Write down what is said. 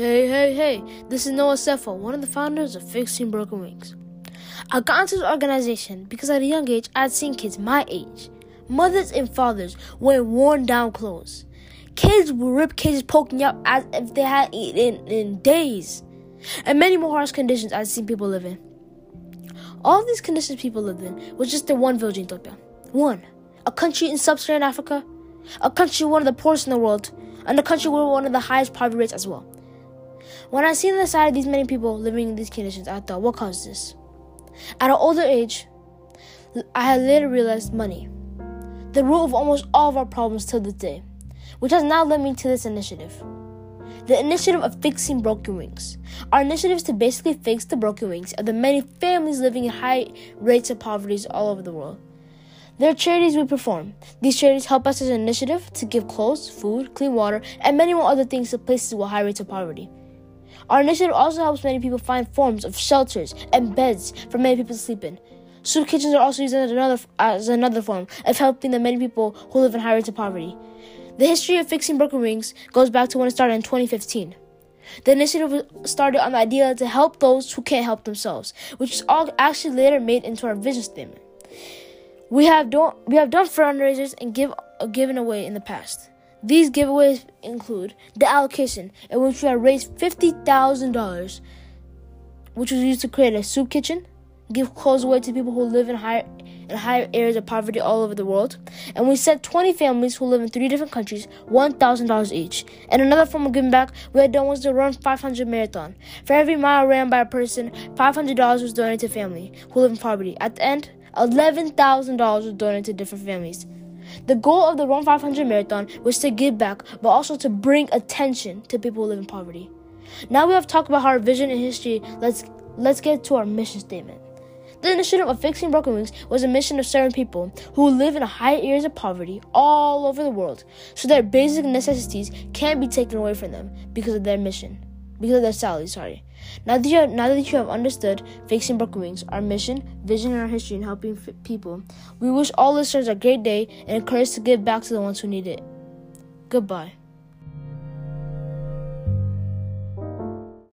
Hey, hey, hey, this is Noah Cepho, one of the founders of Fixing Broken Wings. I got into the organization because at a young age I had seen kids my age, mothers and fathers, wearing worn down clothes. Kids with rib cages poking out as if they had eaten in days, and many more harsh conditions I'd seen people live in. All these conditions people lived in was just the one village in Ethiopia. One, a country in sub-Saharan Africa, a country one of the poorest in the world, and a country with one of the highest poverty rates as well. When I seen the side of these many people living in these conditions, I thought, what caused this? At an older age, I had later realized money, the root of almost all of our problems till this day, which has now led me to this initiative. The initiative of fixing broken wings. Our initiative is to basically fix the broken wings of the many families living in high rates of poverty all over the world. There are charities we perform. These charities help us as an initiative to give clothes, food, clean water, and many more other things to places with high rates of poverty. Our initiative also helps many people find forms of shelters and beds for many people to sleep in. Soup kitchens are also used as another, as another form of helping the many people who live in high rates of poverty. The history of fixing broken wings goes back to when it started in 2015. The initiative started on the idea to help those who can't help themselves, which is all actually later made into our vision statement. We have done we have done fundraisers and give uh, given away in the past. These giveaways include the allocation, in which we have raised $50,000, which was used to create a soup kitchen, give clothes away to people who live in higher in higher areas of poverty all over the world, and we sent 20 families who live in three different countries $1,000 each. And another form of giving back we had done was to Run 500 marathon. For every mile ran by a person, $500 was donated to family who live in poverty. At the end, $11,000 was donated to different families. The goal of the Run 500 marathon was to give back, but also to bring attention to people who live in poverty. Now we have talked about our vision and history. Let's let's get to our mission statement. The initiative of Fixing Broken Wings was a mission of serving people who live in high areas of poverty all over the world, so their basic necessities can't be taken away from them because of their mission, because of their salary. Sorry. Now that you have, now that you have understood Fixing Broken Wings, our mission, vision, and our history in helping f- people, we wish all listeners a great day and encourage to give back to the ones who need it. Goodbye.